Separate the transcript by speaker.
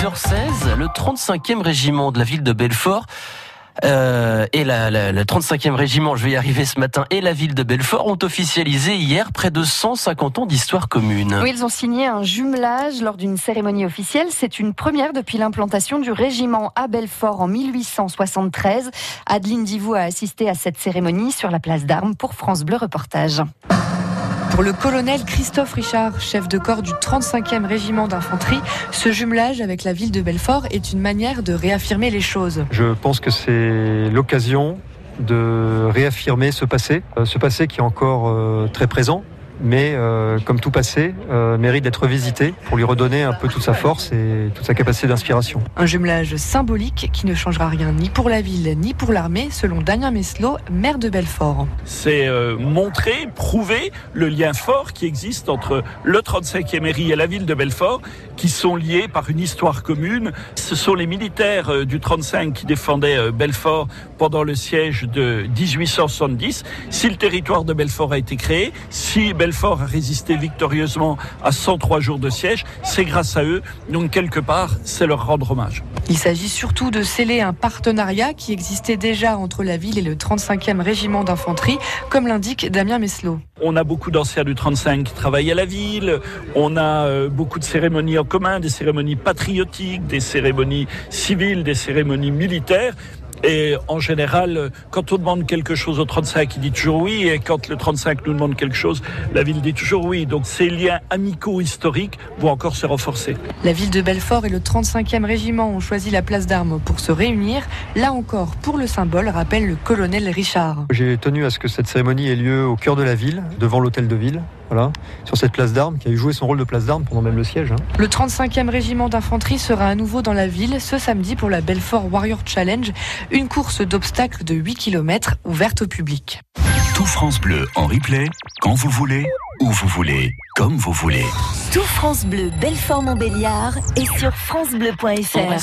Speaker 1: 6h16, le 35e régiment de la ville de Belfort euh, et la, le 35e régiment, je vais y arriver ce matin, et la ville de Belfort ont officialisé hier près de 150 ans d'histoire commune.
Speaker 2: Ils ont signé un jumelage lors d'une cérémonie officielle. C'est une première depuis l'implantation du régiment à Belfort en 1873. Adeline Divou a assisté à cette cérémonie sur la place d'Armes pour France Bleu Reportage. Pour le colonel Christophe Richard, chef de corps du 35e régiment d'infanterie, ce jumelage avec la ville de Belfort est une manière de réaffirmer les choses.
Speaker 3: Je pense que c'est l'occasion de réaffirmer ce passé, euh, ce passé qui est encore euh, très présent, mais euh, comme tout passé, euh, mérite d'être visité pour lui redonner un peu toute sa force et toute sa capacité d'inspiration.
Speaker 2: Un jumelage symbolique qui ne changera rien ni pour la ville ni pour l'armée, selon Damien Meslot, maire de Belfort.
Speaker 4: C'est euh, montrer, prouver le lien fort qui existe entre le 35e mairie et la ville de Belfort, qui sont liés par une histoire commune. Ce sont les militaires euh, du 35 qui défendaient euh, Belfort pendant le siège de 1870. Si le territoire de Belfort a été créé, si Belfort a résisté victorieusement à 103 jours de siège, c'est grâce à eux. Donc quelque part, c'est leur rendre hommage.
Speaker 2: Il s'agit surtout de sceller un partenariat qui existait déjà entre la ville et le 35e régiment d'infanterie, comme l'indique Damien Meslot.
Speaker 4: On a beaucoup d'anciens du 35 qui travaillent à la ville. On a euh, beaucoup de cérémonies en commun, des cérémonies patriotiques, des cérémonies civiles, des cérémonies militaires. Et en général, quand on demande quelque chose au 35, il dit toujours oui. Et quand le 35 nous demande quelque chose, la ville dit toujours oui. Donc ces liens amicaux historiques vont encore se renforcer.
Speaker 2: La ville de Belfort et le 35e régiment ont choisi la place d'armes pour se réunir. Là encore, pour le symbole, rappelle le colonel Richard.
Speaker 3: J'ai tenu à ce que cette cérémonie ait lieu au cœur de la ville, devant l'hôtel de ville, voilà, sur cette place d'armes qui a joué son rôle de place d'armes pendant même le siège. hein.
Speaker 2: Le 35e régiment d'infanterie sera à nouveau dans la ville ce samedi pour la Belfort Warrior Challenge, une course d'obstacles de 8 km ouverte au public.
Speaker 5: Tout France Bleu en replay, quand vous voulez, où vous voulez, comme vous voulez.
Speaker 6: Tout France Bleu Belfort Montbéliard et sur francebleu.fr.